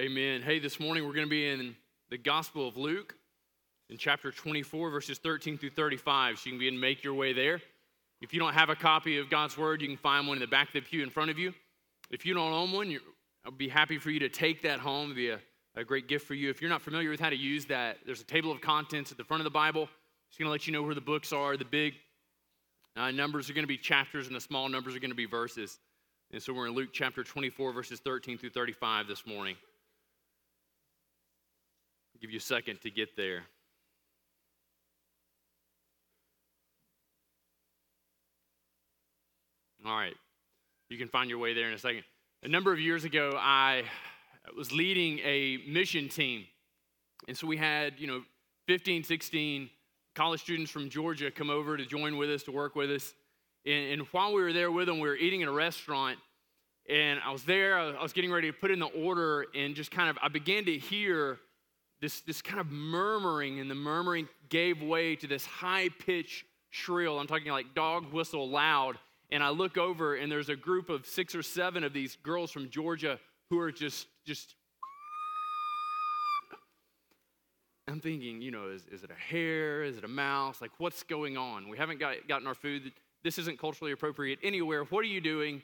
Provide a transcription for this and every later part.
Amen. Hey, this morning we're going to be in the Gospel of Luke in chapter 24, verses 13 through 35. So you can begin to make your way there. If you don't have a copy of God's Word, you can find one in the back of the pew in front of you. If you don't own one, I'll be happy for you to take that home. It'd be a, a great gift for you. If you're not familiar with how to use that, there's a table of contents at the front of the Bible. It's going to let you know where the books are. The big uh, numbers are going to be chapters, and the small numbers are going to be verses. And so we're in Luke chapter 24, verses 13 through 35 this morning. I'll give you a second to get there. All right. You can find your way there in a second. A number of years ago, I was leading a mission team. And so we had, you know, 15, 16 college students from Georgia come over to join with us, to work with us. And, and, while we were there with them, we were eating in a restaurant. And I was there, I was getting ready to put in the order, and just kind of, I began to hear this, this kind of murmuring, and the murmuring gave way to this high pitched shrill. I'm talking like dog whistle loud. And I look over, and there's a group of six or seven of these girls from Georgia who are just, just I'm thinking, you know, is, is it a hare? Is it a mouse? Like, what's going on? We haven't got, gotten our food. This isn't culturally appropriate anywhere. What are you doing?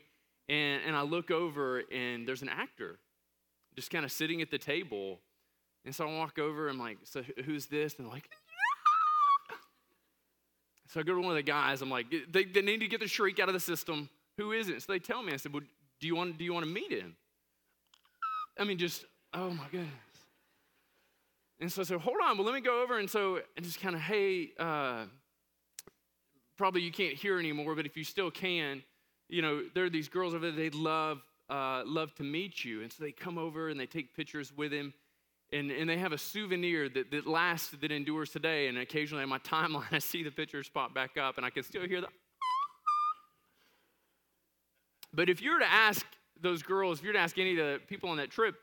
And, and I look over, and there's an actor just kind of sitting at the table. And so I walk over, I'm like, so who's this? And like, so I go to one of the guys, I'm like, they, they need to get the shriek out of the system. Who is it? So they tell me, I said, well, do you want, do you want to meet him? I mean, just, oh my goodness. And so I said, hold on, well, let me go over. And so, and just kind of, hey, uh, probably you can't hear anymore, but if you still can, you know, there are these girls over there, they'd love, uh, love to meet you. And so they come over and they take pictures with him. And, and they have a souvenir that, that lasts, that endures today. And occasionally on my timeline, I see the pictures pop back up and I can still hear the. But if you were to ask those girls, if you were to ask any of the people on that trip,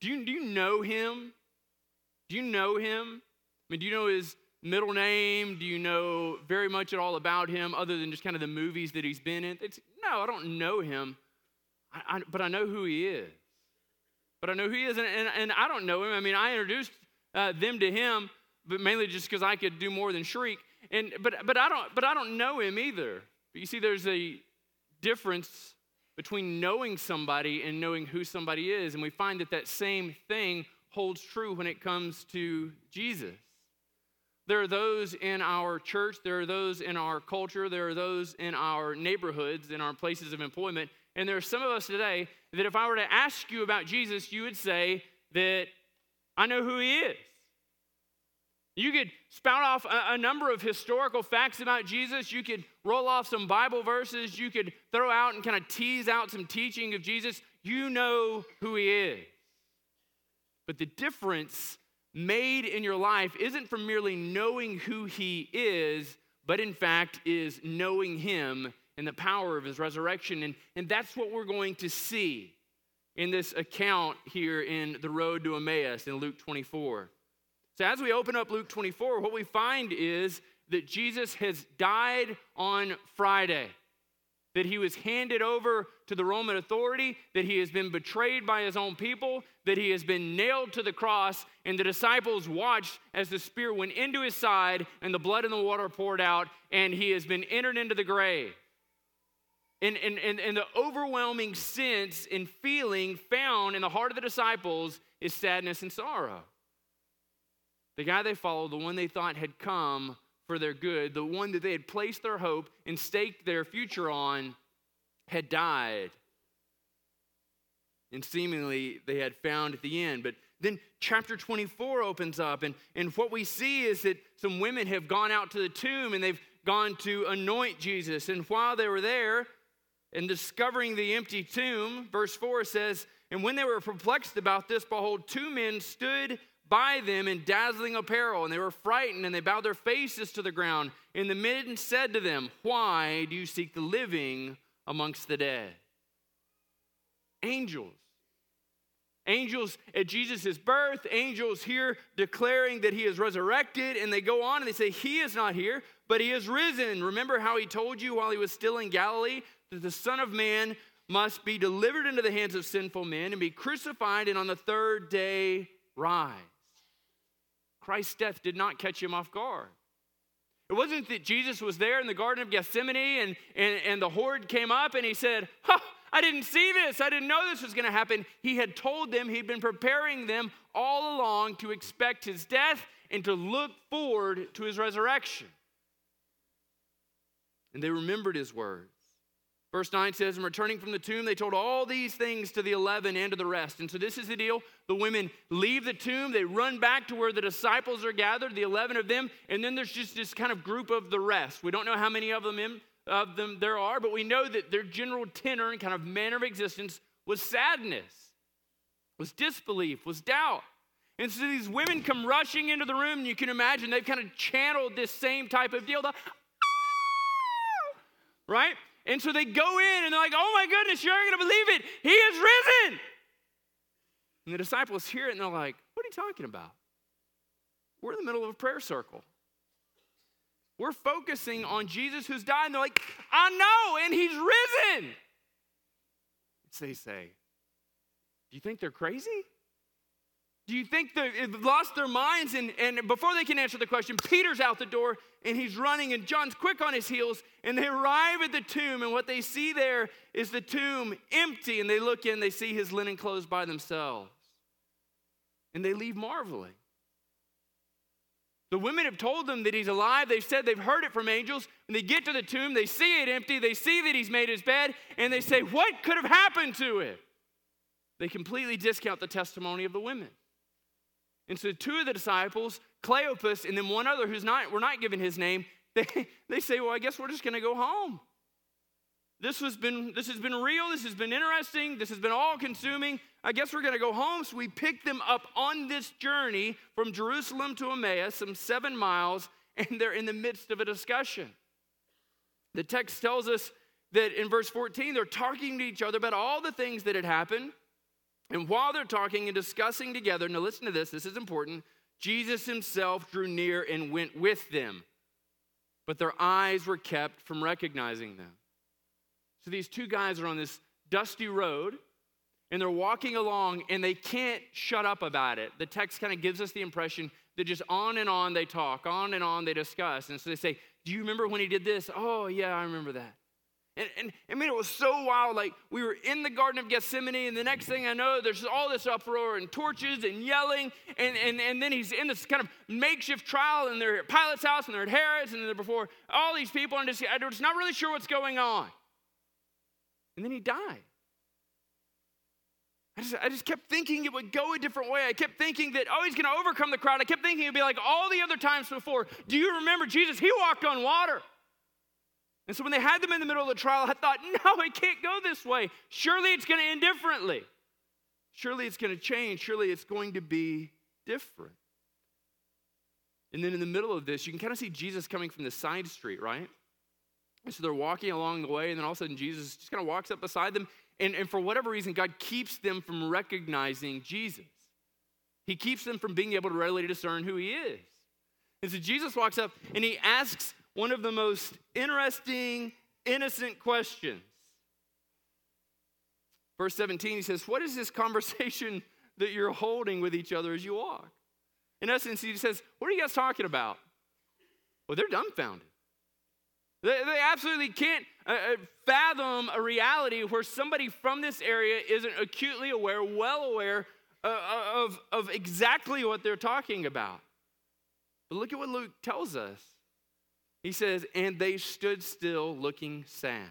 do you, do you know him? Do you know him? I mean, do you know his middle name? Do you know very much at all about him other than just kind of the movies that he's been in? It's, no, I don't know him, I, I, but I know who he is. But I know who he is, and, and, and I don't know him. I mean, I introduced uh, them to him, but mainly just because I could do more than shriek. And but but I don't but I don't know him either. But you see, there's a difference between knowing somebody and knowing who somebody is, and we find that that same thing holds true when it comes to Jesus. There are those in our church, there are those in our culture, there are those in our neighborhoods, in our places of employment. And there are some of us today that if I were to ask you about Jesus, you would say that I know who he is. You could spout off a, a, number of historical facts about Jesus. You could roll off some Bible verses. You could throw out and kind of tease out some teaching of Jesus. You know who he is. But the difference made in your life isn't from merely knowing who He is, but in fact is knowing Him and the power of His resurrection. And, and that's what we're going to see in this account here in the road to Emmaus in Luke 24. So, as we open up Luke 24, what we find is that Jesus has died on Friday that he was handed over to the Roman authority, that he has been betrayed by his own people, that he has been nailed to the cross, and the disciples watched as the spear went into his side and the blood and the water poured out, and he has been entered into the grave. And, and, and, the overwhelming sense and feeling found in the heart of the disciples is sadness and sorrow. The guy they followed, the one they thought had come, for their good, the one that they had placed their hope and staked their future on, had died. And seemingly they had found at the end. But then chapter 24 opens up, and, and what we see is that some women have gone out to the tomb and they've gone to anoint Jesus. And while they were there and discovering the empty tomb, verse 4 says, And when they were perplexed about this, behold, two men stood by them in dazzling apparel, and they were frightened, and they bowed their faces to the ground. And the men said to them, Why do you seek the living amongst the dead? Angels. Angels at Jesus' birth, angels here declaring that he is resurrected, and they go on and they say, He is not here, but he is risen. Remember how he told you while he was still in Galilee that the Son of Man must be delivered into the hands of sinful men and be crucified, and on the third day rise. Christ's death did not catch him off guard. It wasn't that Jesus was there in the Garden of Gethsemane and, and, and the horde came up and he said, huh, I didn't see this. I didn't know this was going to happen. He had told them, he'd been preparing them all along to expect his death and to look forward to his resurrection. And they remembered his words. Verse 9 says, And returning from the tomb, they told all these things to the eleven and to the rest. And so this is the deal. The women leave the tomb, they run back to where the disciples are gathered, the 11 of them, and then there's just this kind of group of the rest. We don't know how many of them, in, of them there are, but we know that their general tenor and kind of manner of existence was sadness, was disbelief, was doubt. And so these women come rushing into the room, and you can imagine they've kind of channeled this same type of deal. The, ah! right? And so they go in and they're like, oh my goodness, you're not going to believe it. He is risen. And the disciples hear it and they're like, what are you talking about? We're in the middle of a prayer circle. We're focusing on Jesus who's died. And they're like, I know, and he's risen. So they say, Do you think they're crazy? Do you think they've lost their minds? And, and before they can answer the question, Peter's out the door and he's running, and John's quick on his heels. And they arrive at the tomb, and what they see there is the tomb empty. And they look in, they see his linen clothes by themselves. And they leave marveling. The women have told them that he's alive. They've said they've heard it from angels. And they get to the tomb, they see it empty, they see that he's made his bed, and they say, What could have happened to it? They completely discount the testimony of the women. And so two of the disciples, Cleopas and then one other who's not, we're not given his name, they, they say, well, I guess we're just going to go home. This has, been, this has been real. This has been interesting. This has been all consuming. I guess we're going to go home. So we pick them up on this journey from Jerusalem to Emmaus, some seven miles, and they're in the midst of a discussion. The text tells us that in verse 14, they're talking to each other about all the things that had happened. And while they're talking and discussing together, now listen to this, this is important. Jesus himself drew near and went with them, but their eyes were kept from recognizing them. So these two guys are on this dusty road and they're walking along and they can't shut up about it. The text kind of gives us the impression that just on and on they talk, on and on they discuss. And so they say, Do you remember when he did this? Oh, yeah, I remember that. And, and I mean, it was so wild. Like, we were in the Garden of Gethsemane, and the next thing I know, there's all this uproar and torches and yelling. And, and, and then he's in this kind of makeshift trial, and they're at Pilate's house, and they're at Herod's, and they're before all these people, and just, I'm just not really sure what's going on. And then he died. I just, I just kept thinking it would go a different way. I kept thinking that, oh, he's going to overcome the crowd. I kept thinking it'd be like all the other times before. Do you remember Jesus? He walked on water. And so when they had them in the middle of the trial, I thought, no, it can't go this way. Surely it's going to end differently. Surely it's going to change. Surely it's going to be different. And then in the middle of this, you can kind of see Jesus coming from the side street, right? And so they're walking along the way, and then all of a sudden Jesus just kind of walks up beside them. And, and for whatever reason, God keeps them from recognizing Jesus. He keeps them from being able to readily discern who he is. And so Jesus walks up and he asks one of the most interesting, innocent questions. Verse 17, he says, What is this conversation that you're holding with each other as you walk? In essence, he says, What are you guys talking about? Well, they're dumbfounded. They, they absolutely can't uh, uh fathom a reality where somebody from this area isn't acutely aware, well aware uh, uh, of, of exactly what they're talking about. But look at what Luke tells us. He says, and they stood still looking sad.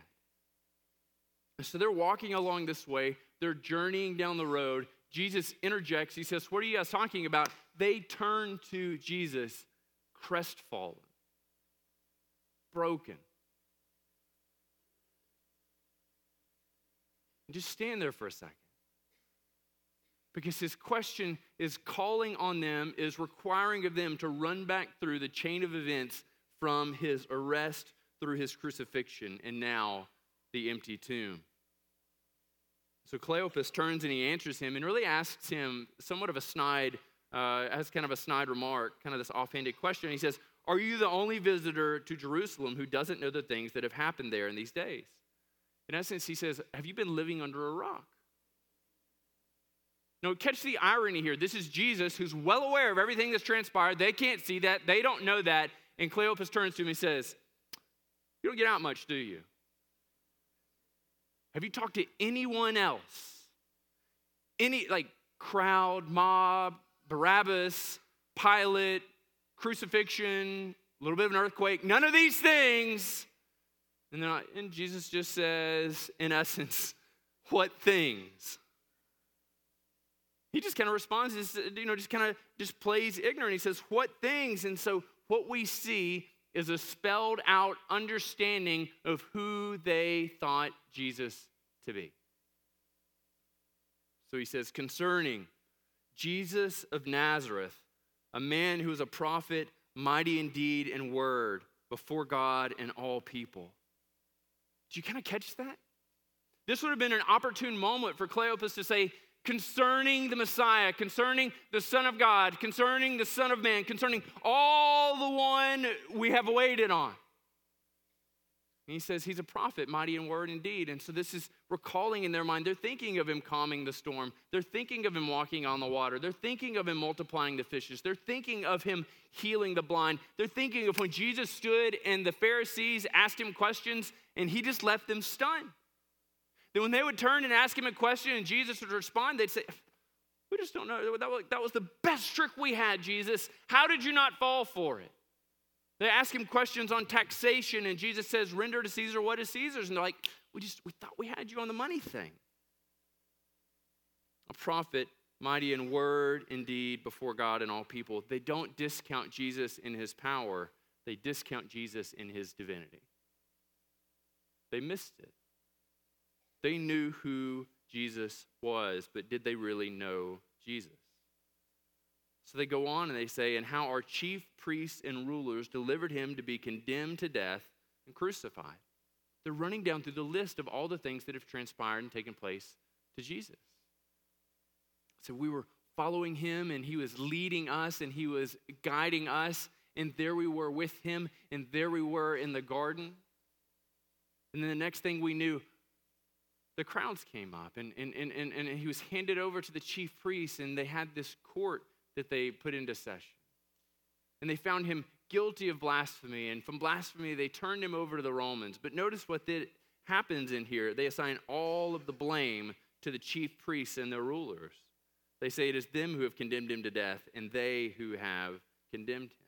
So they're walking along this way, they're journeying down the road. Jesus interjects. He says, What are you guys talking about? They turn to Jesus, crestfallen, broken. And just stand there for a second. Because his question is calling on them, is requiring of them to run back through the chain of events from his arrest through his crucifixion and now the empty tomb. So Cleopas turns and he answers him and really asks him somewhat of a snide, uh, as kind of a snide remark, kind of this offhanded question. He says, Are you the only visitor to Jerusalem who doesn't know the things that have happened there in these days? In essence, he says, Have you been living under a rock? No, catch the irony here. This is Jesus who's well aware of everything that's transpired. They can't see that, they don't know that. And Cleopas turns to him and says, You don't get out much, do you? Have you talked to anyone else? Any, like, crowd, mob, Barabbas, Pilate, crucifixion, a little bit of an earthquake, none of these things. And, and Jesus just says, in essence, what things? He just kind of responds, you know, just kind of just plays ignorant. He says, what things? And so what we see is a spelled out understanding of who they thought Jesus to be. So he says, concerning Jesus of Nazareth, a man who was a prophet, mighty in deed and word before God and all people. Do you kind of catch that? This would have been an opportune moment for Cleopas to say, concerning the Messiah, concerning the Son of God, concerning the Son of Man, concerning all the one we have waited on. And he says he's a prophet, mighty in word and deed. And so this is recalling in their mind. They're thinking of him calming the storm. They're thinking of him walking on the water. They're thinking of him multiplying the fishes. They're thinking of him healing the blind. They're thinking of when Jesus stood and the Pharisees asked him questions and he just left them stunned. Then when they would turn and ask him a question and Jesus would respond, they'd say, We just don't know. That was the best trick we had, Jesus. How did you not fall for it? They ask him questions on taxation, and Jesus says, Render to Caesar what is Caesar's. And they're like, We just we thought we had you on the money thing. A prophet, mighty in word and deed before God and all people. They don't discount Jesus in his power, they discount Jesus in his divinity. They missed it. They knew who Jesus was, but did they really know Jesus? So they go on and they say, and how our chief priests and rulers delivered him to be condemned to death and crucified. They're running down through the list of all the things that have transpired and taken place to Jesus. So we were following him and he was leading us and he was guiding us, and there we were with him, and there we were in the garden. And then the next thing we knew, the crowds came up and, and, and, and, and he was handed over to the chief priests, and they had this court that they put into session. And they found him guilty of blasphemy. And from blasphemy, they turned him over to the Romans. But notice what happens in here. They assign all of the blame to the chief priests and their rulers. They say it is them who have condemned him to death, and they who have condemned him.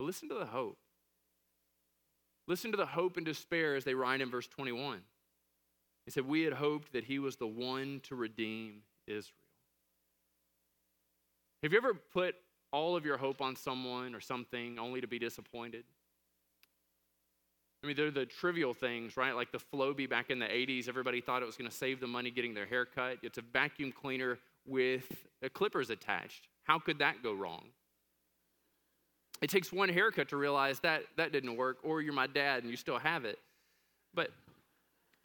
But listen to the hope. Listen to the hope and despair as they write in verse 21. He said, We had hoped that he was the one to redeem Israel. Have you ever put all of your hope on someone or something only to be disappointed? I mean, they're the trivial things, right? Like the Flowbee back in the 80s, everybody thought it was going to save the money getting their hair cut. It's a vacuum cleaner with clippers attached. How could that go wrong? It takes one haircut to realize that that didn't work, or you're my dad and you still have it. But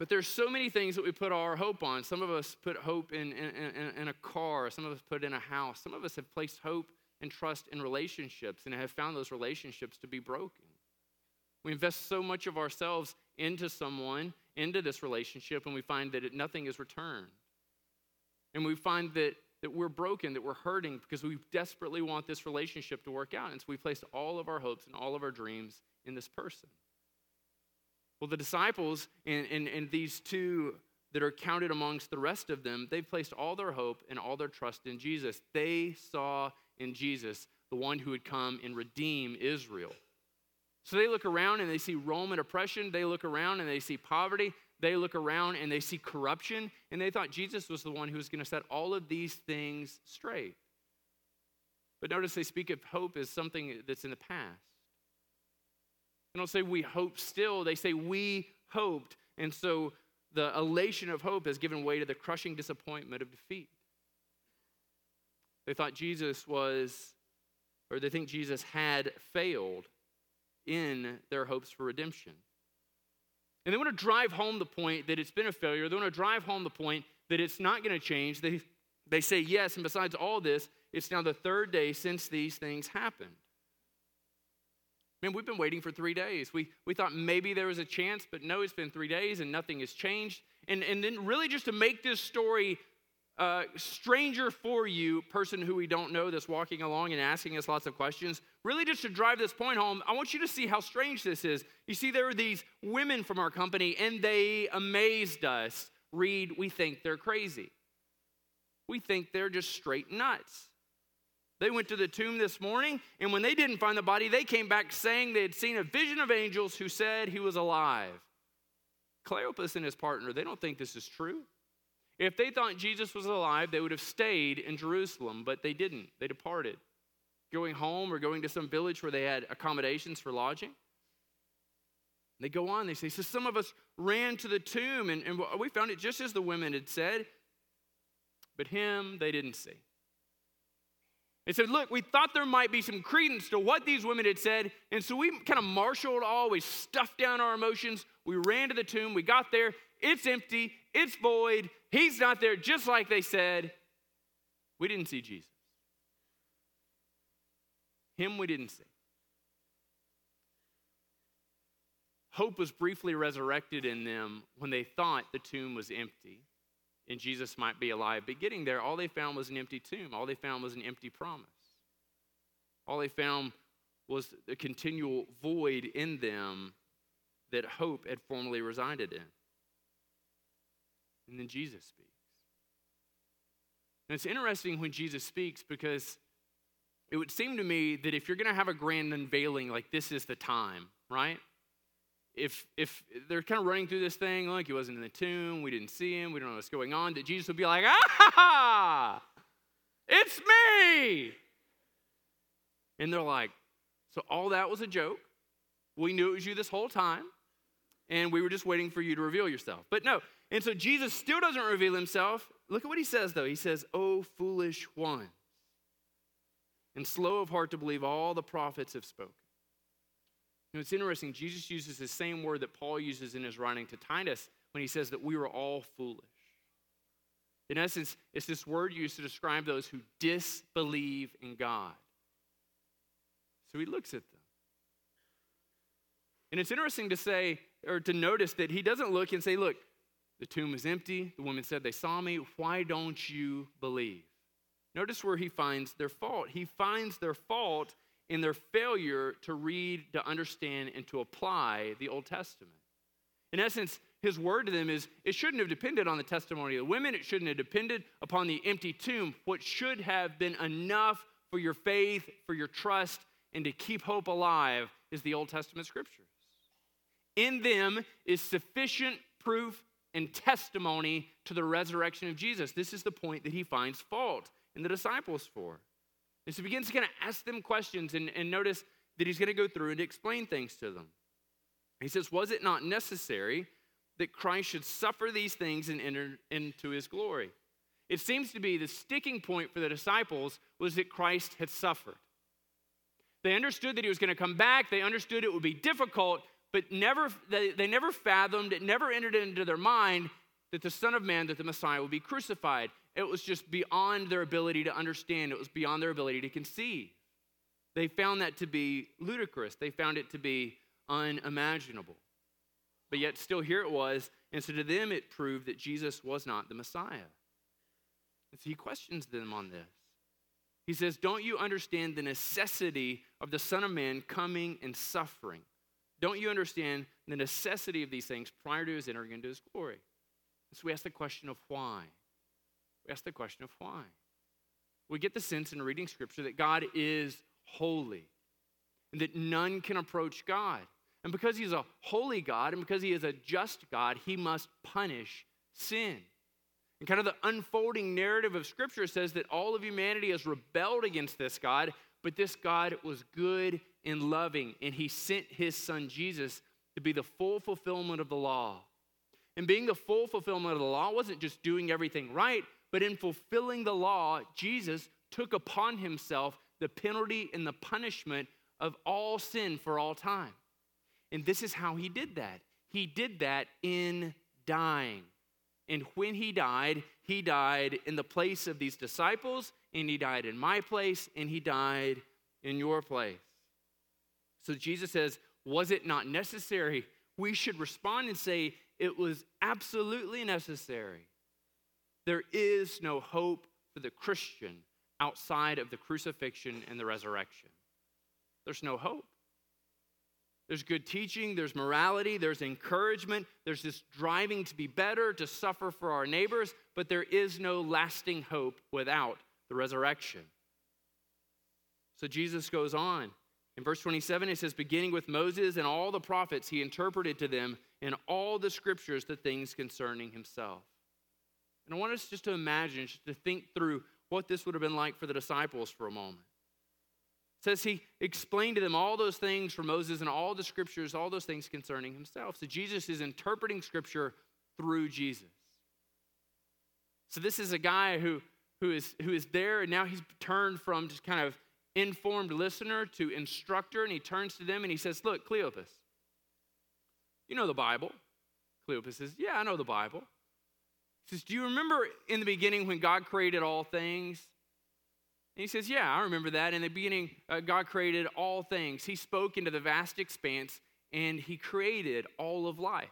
but there's so many things that we put our hope on. Some of us put hope in, in, in, in, a car. Some of us put in a house. Some of us have placed hope and trust in relationships and have found those relationships to be broken. We invest so much of ourselves into someone, into this relationship, and we find that it, nothing is returned. And we find that, that we're broken, that we're hurting because we desperately want this relationship to work out. And so we placed all of our hopes and all of our dreams in this person. Well, the disciples and, and, and these two that are counted amongst the rest of them, they've placed all their hope and all their trust in Jesus. They saw in Jesus the one who would come and redeem Israel. So they look around and they see Roman oppression. They look around and they see poverty. They look around and they see corruption. And they thought Jesus was the one who was going to set all of these things straight. But notice they speak of hope as something that's in the past. They don't say we hope still, they say we hoped. And so the elation of hope has given way to the crushing disappointment of defeat. They thought Jesus was, or they think Jesus had failed in their hopes for redemption. And they want to drive home the point that it's been a failure. They want to drive home the point that it's not going to change. They, they say, yes, and besides all this, it's now the third day since these things happened. Man, we've been waiting for three days. We, we thought maybe there was a chance, but no, it's been three days and nothing has changed. And, and then, really, just to make this story uh, stranger for you, person who we don't know that's walking along and asking us lots of questions, really just to drive this point home, I want you to see how strange this is. You see, there are these women from our company, and they amazed us. Read, we think they're crazy. We think they're just straight nuts. They went to the tomb this morning, and when they didn't find the body, they came back saying they had seen a vision of angels who said he was alive. Cleopas and his partner, they don't think this is true. If they thought Jesus was alive, they would have stayed in Jerusalem, but they didn't. They departed, going home or going to some village where they had accommodations for lodging. They go on, they say, So some of us ran to the tomb, and, and we found it just as the women had said, but him they didn't see. They said, Look, we thought there might be some credence to what these women had said, and so we kind of marshaled all, we stuffed down our emotions, we ran to the tomb, we got there, it's empty, it's void, he's not there, just like they said. We didn't see Jesus. Him we didn't see. Hope was briefly resurrected in them when they thought the tomb was empty and Jesus might be alive. But getting there, all they found was an empty tomb. All they found was an empty promise. All they found was a continual void in them that hope had formerly resided in. And then Jesus speaks. And it's interesting when Jesus speaks because it would seem to me that if you're going to have a grand unveiling, like this is the time, right? If, if they're kind of running through this thing, like he wasn't in the tomb, we didn't see him, we don't know what's going on, that Jesus would be like, ah, it's me. And they're like, so all that was a joke. We knew it was you this whole time, and we were just waiting for you to reveal yourself. But no, and so Jesus still doesn't reveal himself. Look at what he says, though. He says, Oh, foolish one, and slow of heart to believe all the prophets have spoken. You know, it's interesting. Jesus uses the same word that Paul uses in his writing to Titus when he says that we were all foolish. In essence, it's this word used to describe those who disbelieve in God. So he looks at them. And it's interesting to say, or to notice that he doesn't look and say, Look, the tomb is empty. The woman said, They saw me. Why don't you believe? Notice where he finds their fault. He finds their fault in their failure to read, to understand, and to apply the Old Testament. In essence, his word to them is it shouldn't have depended on the testimony of the women, it shouldn't have depended upon the empty tomb. What should have been enough for your faith, for your trust, and to keep hope alive is the Old Testament scriptures. In them is sufficient proof and testimony to the resurrection of Jesus. This is the point that he finds fault in the disciples for. And so he begins to kind of ask them questions and, and notice that he's going to go through and explain things to them. He says, Was it not necessary that Christ should suffer these things and enter into his glory? It seems to be the sticking point for the disciples was that Christ had suffered. They understood that he was going to come back, they understood it would be difficult, but never, they, they never fathomed, it never entered into their mind that the Son of Man, that the Messiah would be crucified. It was just beyond their ability to understand, it was beyond their ability to conceive. They found that to be ludicrous, they found it to be unimaginable. But yet, still, here it was. And so to them, it proved that Jesus was not the Messiah. And so he questions them on this. He says, Don't you understand the necessity of the Son of Man coming and suffering? Don't you understand the necessity of these things prior to his entering into his glory? So we ask the question of why. We ask the question of why. We get the sense in reading scripture that God is holy and that none can approach God. And because he's a holy God and because he is a just God, he must punish sin. And kind of the unfolding narrative of Scripture says that all of humanity has rebelled against this God, but this God was good and loving, and he sent his son Jesus to be the full fulfillment of the law. And being the full fulfillment of the law wasn't just doing everything right, but in fulfilling the law, Jesus took upon himself the penalty and the punishment of all sin for all time. And this is how he did that. He did that in dying. And when he died, he died in the place of these disciples, and he died in my place, and he died in your place. So Jesus says, Was it not necessary? We should respond and say, It was absolutely necessary. There is no hope for the Christian outside of the crucifixion and the resurrection. There's no hope. There's good teaching, there's morality, there's encouragement, there's this driving to be better, to suffer for our neighbors, but there is no lasting hope without the resurrection. So Jesus goes on. In verse 27, it says, beginning with Moses and all the prophets, he interpreted to them in all the scriptures the things concerning himself. And I want us just to imagine, just to think through what this would have been like for the disciples for a moment. It says he explained to them all those things from Moses and all the scriptures, all those things concerning himself. So Jesus is interpreting scripture through Jesus. So this is a guy who, who, is, who is there, and now he's turned from just kind of informed listener to instructor, and he turns to them and he says, Look, Cleopas, you know the Bible. Cleopas says, Yeah, I know the Bible. He says, Do you remember in the beginning when God created all things? And he says, Yeah, I remember that. In the beginning, uh, God created all things. He spoke into the vast expanse and he created all of life.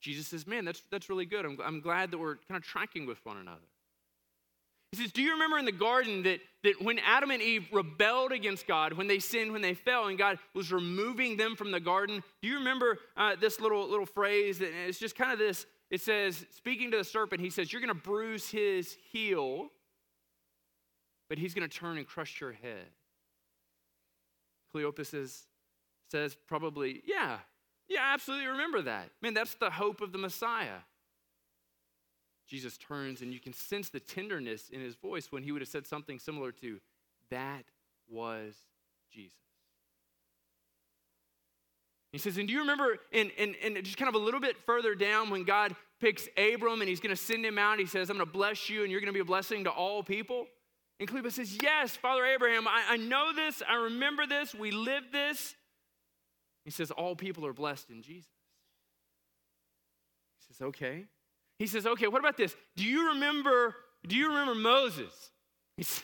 Jesus says, Man, that's, that's really good. I'm, I'm glad that we're kind of tracking with one another. He says, Do you remember in the garden that, that when Adam and Eve rebelled against God, when they sinned, when they fell, and God was removing them from the garden? Do you remember uh, this little, little phrase? That it's just kind of this it says, speaking to the serpent, he says, You're going to bruise his heel, but he's going to turn and crush your head. Cleopas says, says probably, Yeah, yeah, absolutely remember that. Man, that's the hope of the Messiah. Jesus turns, and you can sense the tenderness in his voice when he would have said something similar to, That was Jesus. He says, and do you remember, and, and, and just kind of a little bit further down, when God picks Abram and he's going to send him out, he says, I'm going to bless you and you're going to be a blessing to all people? And Cleopas says, Yes, Father Abraham, I, I know this, I remember this, we live this. He says, All people are blessed in Jesus. He says, Okay. He says, Okay, what about this? Do you remember, do you remember Moses? He says,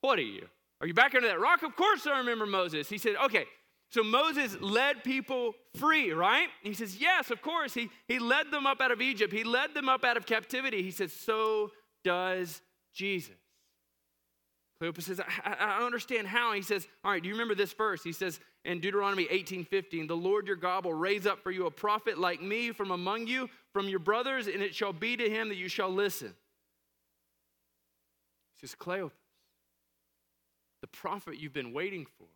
What are you? Are you back under that rock? Of course I remember Moses. He said, Okay, so Moses led people free, right? He says, Yes, of course. He, he led them up out of Egypt, he led them up out of captivity. He says, So does Jesus. Cleopas says, I, I, understand how. He says, All right, do you remember this verse? He says in Deuteronomy 18 15, The Lord your God will raise up for you a prophet like me from among you, from your brothers, and it shall be to him that you shall listen. He says, Cleopas, the prophet you've been waiting for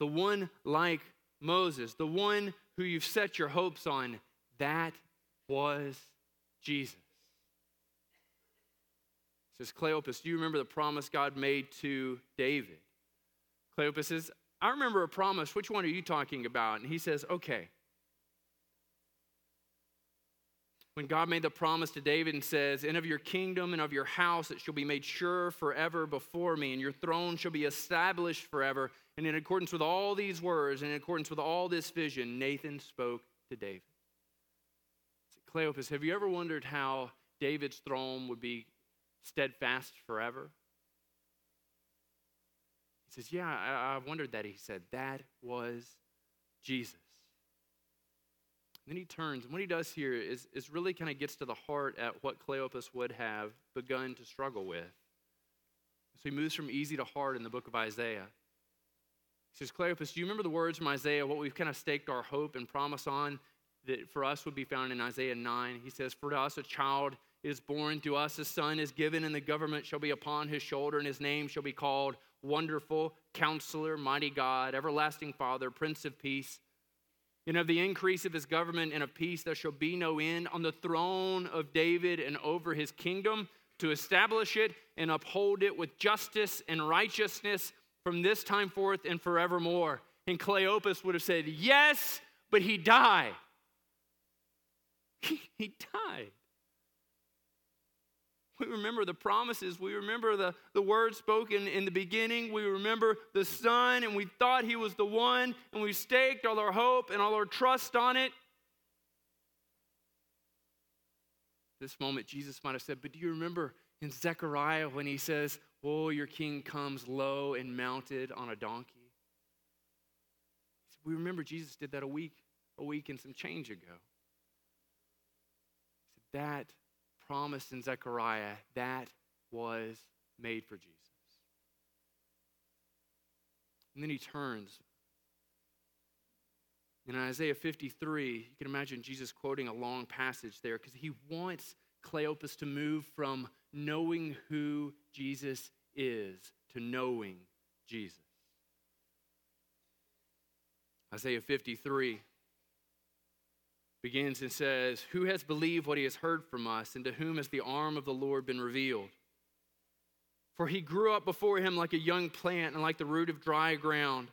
the one like Moses, the one who you've set your hopes on, that was Jesus. Says, Cleopas, do you remember the promise God made to David? Cleopas says, I remember a promise. Which one are you talking about? And he says, Okay. when God made the promise to David and says, And of your kingdom and of your house it shall be made sure forever before me, and your throne shall be established forever. And in accordance with all these words, and in accordance with all this vision, Nathan spoke to David. Cleopas, have you ever wondered how David's throne would be steadfast forever? He says, Yeah, I, have wondered that. He said, That was Jesus. Then he turns, and what he does here is, is really kind of gets to the heart at what Cleopas would have begun to struggle with. So he moves from easy to hard in the book of Isaiah. He says, Cleopas, do you remember the words from Isaiah, what we've kind of staked our hope and promise on that for us would be found in Isaiah 9? He says, For us a child is born, to us a son is given, and the government shall be upon his shoulder, and his name shall be called Wonderful, Counselor, Mighty God, Everlasting Father, Prince of Peace. And of the increase of his government and of peace there shall be no end on the throne of David and over his kingdom to establish it and uphold it with justice and righteousness from this time forth and forevermore. And Cleopas would have said, Yes, but he died. He, he died. We remember the promises. We remember the, the words spoken in the beginning. We remember the Son, and we thought He was the one, and we staked all our hope and all our trust on it. This moment, Jesus might have said, But do you remember in Zechariah when He says, Oh, your king comes low and mounted on a donkey? We remember Jesus did that a week, a week and some change ago. That promise in Zechariah, that was made for Jesus. And then he turns. In Isaiah 53, you can imagine Jesus quoting a long passage there because he wants Cleopas to move from knowing who Jesus is to knowing Jesus. Isaiah 53 begins and says, Who has believed what he has heard from us, and to whom has the arm of the Lord been revealed? For he grew up before him like a young plant and like the root of dry ground.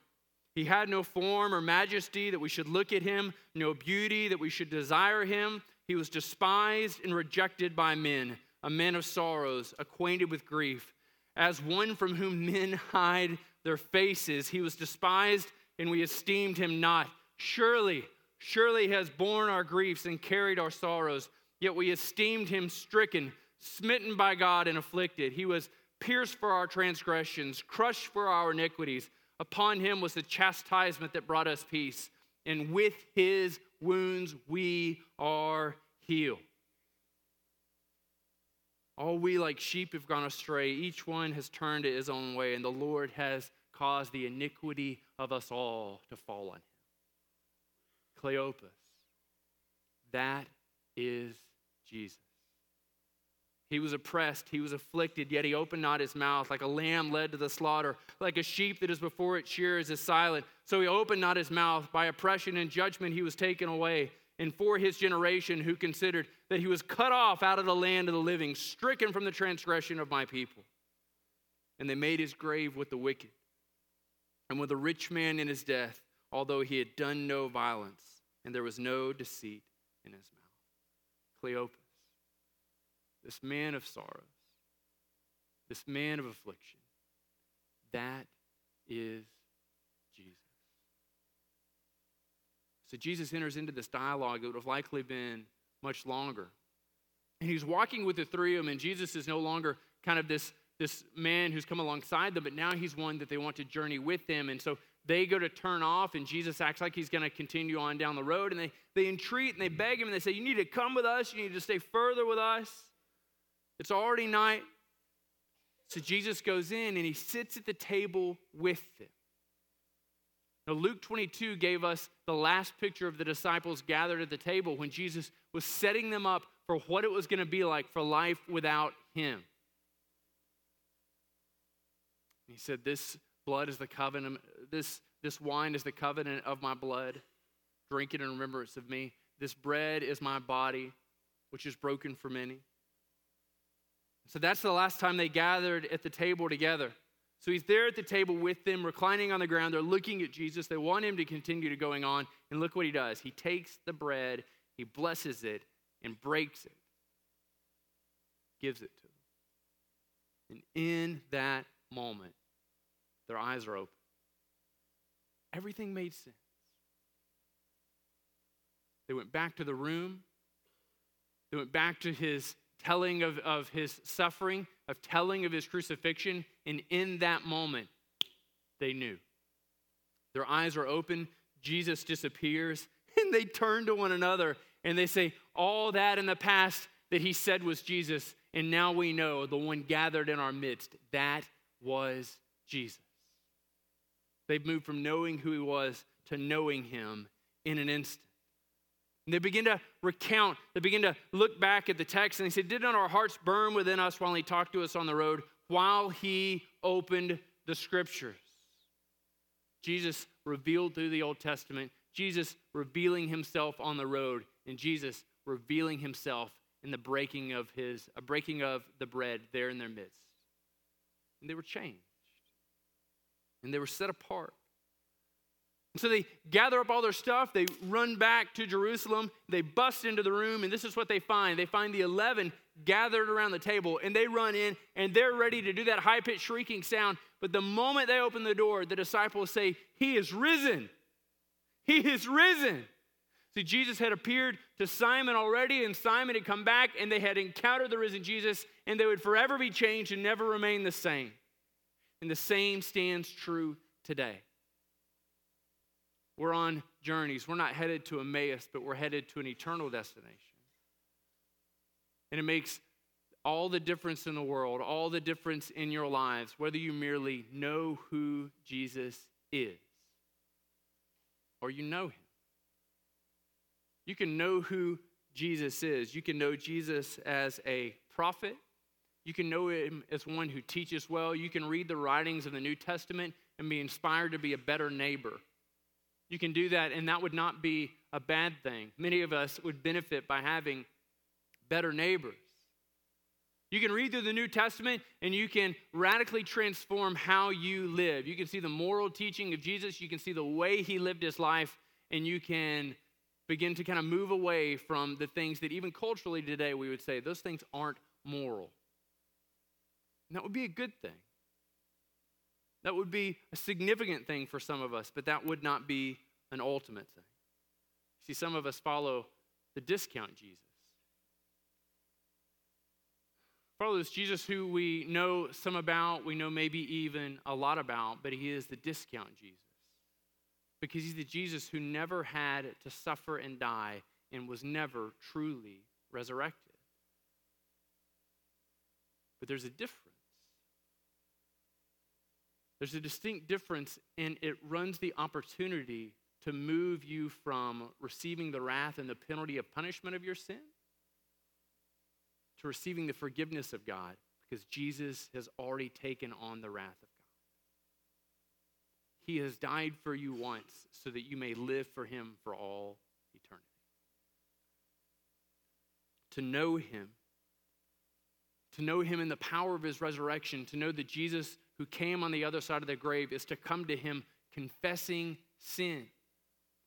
He had no form or majesty that we should look at him, no beauty that we should desire him. He was despised and rejected by men, a man of sorrows, acquainted with grief. As one from whom men hide their faces, he was despised and we esteemed him not. Surely, surely he has borne our griefs and carried our sorrows, yet we esteemed him stricken, smitten by God, and afflicted. He was pierced for our transgressions, crushed for our iniquities. Upon him was the chastisement that brought us peace, and with his wounds we are healed. All we like sheep have gone astray. Each one has turned to his own way, and the Lord has caused the iniquity of us all to fall on him. Cleopas, that is Jesus. He was oppressed, he was afflicted, yet he opened not his mouth. Like a lamb led to the slaughter, like a sheep that is before its shears is silent. So he opened not his mouth. By oppression and judgment he was taken away. And for his generation, who considered that he was cut off out of the land of the living, stricken from the transgression of my people. And they made his grave with the wicked and with the rich man in his death, although he had done no violence, and there was no deceit in his mouth. Cleopas, this man of sorrows, this man of affliction, that is Jesus. So Jesus enters into this dialogue that would have likely been much longer. And he's walking with the three of them, and Jesus is no longer kind of this this man who's come alongside them, but now he's one that they want to journey with them. And so they go to turn off, and Jesus acts like he's going to continue on down the road. And they, they entreat and they beg him and they say, You need to come with us. You need to stay further with us. It's already night. So Jesus goes in and he sits at the table with them. Now, Luke 22 gave us the last picture of the disciples gathered at the table when Jesus was setting them up for what it was going to be like for life without him. He said, This blood is the covenant, this, this wine is the covenant of my blood. Drink it in remembrance of me. This bread is my body, which is broken for many. So that's the last time they gathered at the table together. So he's there at the table with them, reclining on the ground. They're looking at Jesus. They want him to continue to going on. And look what he does. He takes the bread, he blesses it, and breaks it, gives it to them. And in that moment, their eyes are open. Everything made sense. They went back to the room. They went back to his telling of, of his suffering, of telling of his crucifixion. And in that moment, they knew. Their eyes are open. Jesus disappears. And they turn to one another and they say, All that in the past that he said was Jesus. And now we know the one gathered in our midst. That was Jesus. They've moved from knowing who he was to knowing him in an instant. And they begin to recount, they begin to look back at the text, and they say, Did not our hearts burn within us while he talked to us on the road, while he opened the scriptures? Jesus revealed through the Old Testament, Jesus revealing himself on the road, and Jesus revealing himself in the breaking of his, a breaking of the bread there in their midst. And they were changed and they were set apart. And so they gather up all their stuff, they run back to Jerusalem, they bust into the room, and this is what they find. They find the 11 gathered around the table, and they run in, and they're ready to do that high pitched shrieking sound. But the moment they open the door, the disciples say, He is risen. He is risen. See, Jesus had appeared to Simon already, and Simon had come back, and they had encountered the risen Jesus, and they would forever be changed and never remain the same. And the same stands true today. We're on journeys. We're not headed to Emmaus, but we're headed to an eternal destination. And it makes all the difference in the world, all the difference in your lives, whether you merely know who Jesus is or you know him. You can know who Jesus is. You can know Jesus as a prophet. You can know him as one who teaches well. You can read the writings of the New Testament and be inspired to be a better neighbor. You can do that, and that would not be a bad thing. Many of us would benefit by having better neighbors. You can read through the New Testament and you can radically transform how you live. You can see the moral teaching of Jesus, you can see the way he lived his life, and you can begin to kind of move away from the things that even culturally today we would say those things aren't moral. And that would be a good thing. That would be a significant thing for some of us, but that would not be an ultimate thing. See, some of us follow the discount Jesus. Follow this Jesus who we know some about, we know maybe even a lot about, but he is the discount Jesus. Because he's the Jesus who never had to suffer and die and was never truly resurrected. But there's a difference. There's a distinct difference, and it runs the opportunity to move you from receiving the wrath and the penalty of punishment of your sin to receiving the forgiveness of God because Jesus has already taken on the wrath of God. He has died for you once so that you may live for him for all eternity. To know him, to know him in the power of his resurrection, to know that Jesus who came on the other side of the grave is to come to him confessing sin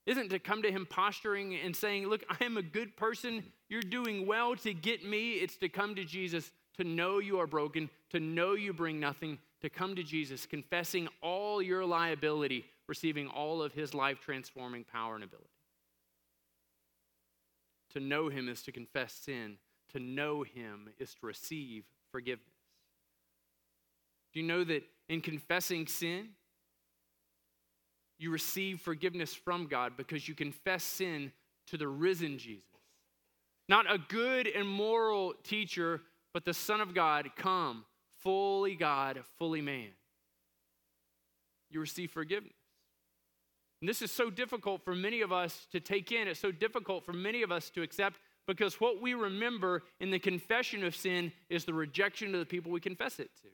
isn't to come to him posturing and saying, Look, I am a good person. You're doing well to get me. It's to come to Jesus, to know you are broken, to know you bring nothing, to come to Jesus, confessing all your liability, receiving all of his life transforming power and ability. To know him is to confess sin, to know him is to receive forgiveness. Do you know that in confessing sin, you receive forgiveness from God because you confess sin to the risen Jesus. Not a good and moral teacher, but the Son of God come, fully God, fully man. You receive forgiveness. And this is so difficult for many of us to take in. It's so difficult for many of us to accept because what we remember in the confession of sin is the rejection of the people we confess it to.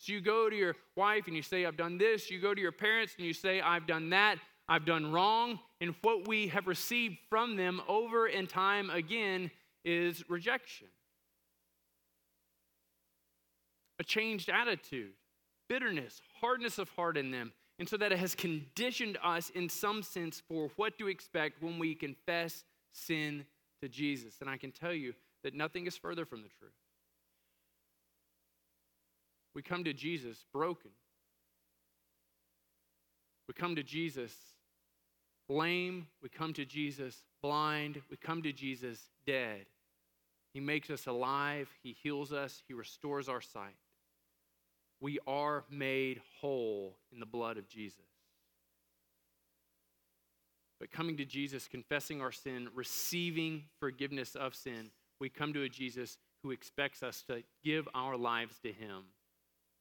So you go to your wife and you say, I've done this. You go to your parents and you say, I've done that. I've done wrong. And what we have received from them over and time again is rejection. A changed attitude, bitterness, hardness of heart in them. And so that it has conditioned us in some sense for what to expect when we confess sin to Jesus. And I can tell you that nothing is further from the truth. We come to Jesus broken. We come to Jesus lame. We come to Jesus blind. We come to Jesus dead. He makes us alive. He heals us. He restores our sight. We are made whole in the blood of Jesus. But coming to Jesus, confessing our sin, receiving forgiveness of sin, we come to a Jesus who expects us to give our lives to Him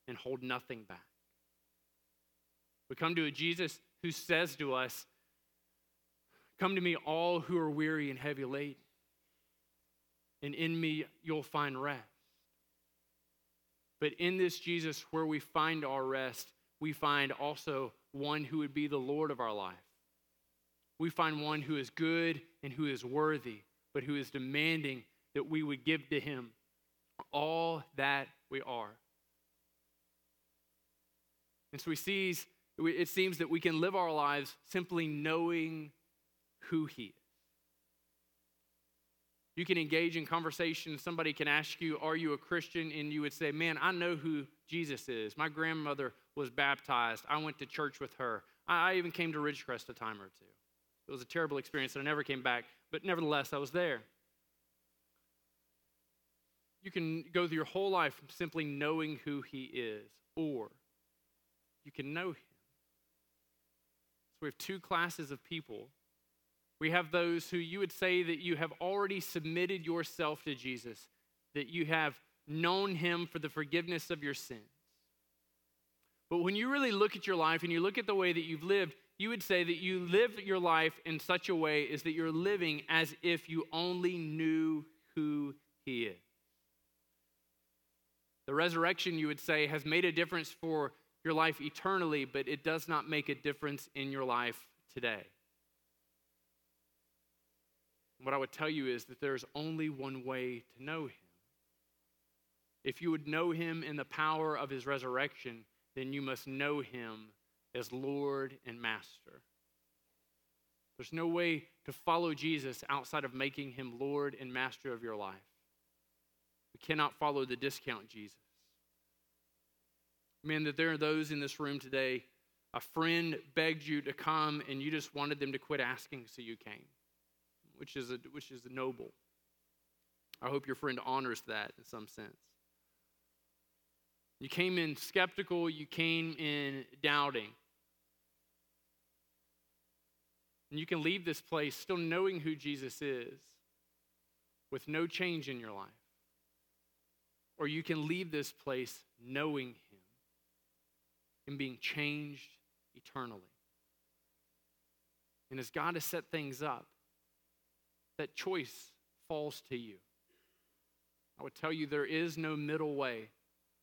and hold nothing back. We come to a Jesus who says to us, Come to me, all who are weary and heavy laden, and in me you'll find rest. But in this Jesus, where we find our rest, we find also one who would be the Lord of our life. We find one who is good and who is worthy, but who is demanding that we would give to him all that we are. And so he sees, it seems that we can live our lives simply knowing who he is. You can engage in conversation. Somebody can ask you, Are you a Christian? And you would say, Man, I know who Jesus is. My grandmother was baptized. I went to church with her. I even came to Ridgecrest a time or two. It was a terrible experience, and I never came back, but nevertheless, I was there. You can go through your whole life simply knowing who he is, or you can know him. So we have two classes of people. We have those who you would say that you have already submitted yourself to Jesus, that you have known him for the forgiveness of your sins. But when you really look at your life and you look at the way that you've lived, you would say that you live your life in such a way is that you're living as if you only knew who he is. The resurrection, you would say, has made a difference for your life eternally, but it does not make a difference in your life today. What I would tell you is that there's only one way to know him. If you would know him in the power of his resurrection, then you must know him as Lord and Master. There's no way to follow Jesus outside of making him Lord and Master of your life. We cannot follow the discount Jesus. Man, that there are those in this room today, a friend begged you to come and you just wanted them to quit asking, so you came, which is, a, which is noble. I hope your friend honors that in some sense. You came in skeptical, you came in doubting. And you can leave this place still knowing who Jesus is with no change in your life. Or you can leave this place knowing Him and being changed eternally. And as God has set things up, that choice falls to you. I would tell you there is no middle way,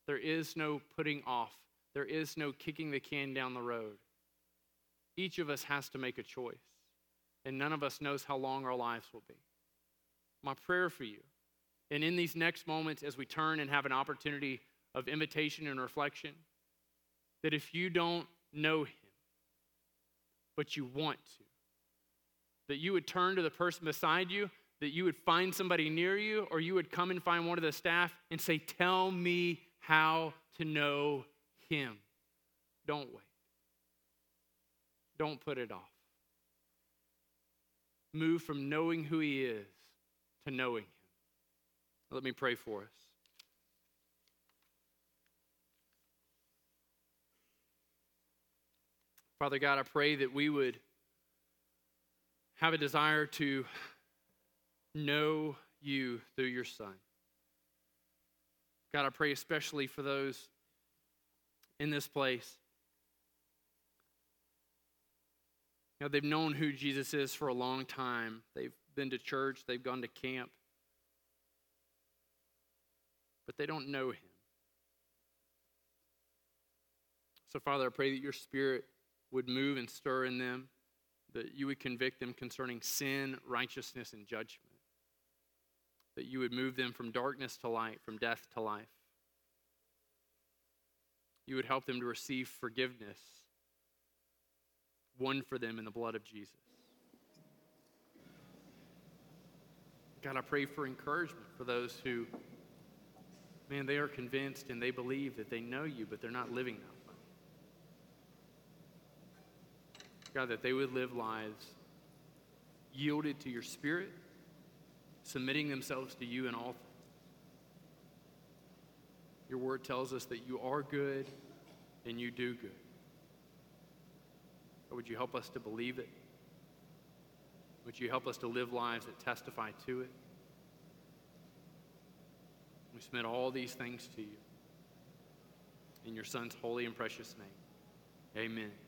there is no putting off, there is no kicking the can down the road. Each of us has to make a choice, and none of us knows how long our lives will be. My prayer for you, and in these next moments as we turn and have an opportunity of invitation and reflection, that if you don't know him, but you want to, that you would turn to the person beside you, that you would find somebody near you, or you would come and find one of the staff and say, Tell me how to know him. Don't wait. Don't put it off. Move from knowing who he is to knowing him. Let me pray for us. Father God, I pray that we would have a desire to know you through your Son. God, I pray especially for those in this place. You know, they've known who Jesus is for a long time. They've been to church, they've gone to camp, but they don't know him. So, Father, I pray that your Spirit would move and stir in them, that you would convict them concerning sin, righteousness, and judgment, that you would move them from darkness to light, from death to life. You would help them to receive forgiveness, won for them in the blood of Jesus. God, I pray for encouragement for those who, man, they are convinced and they believe that they know you, but they're not living that. God, that they would live lives yielded to your spirit, submitting themselves to you in all things. Your word tells us that you are good and you do good. Or would you help us to believe it? Would you help us to live lives that testify to it? We submit all these things to you. In your Son's holy and precious name. Amen.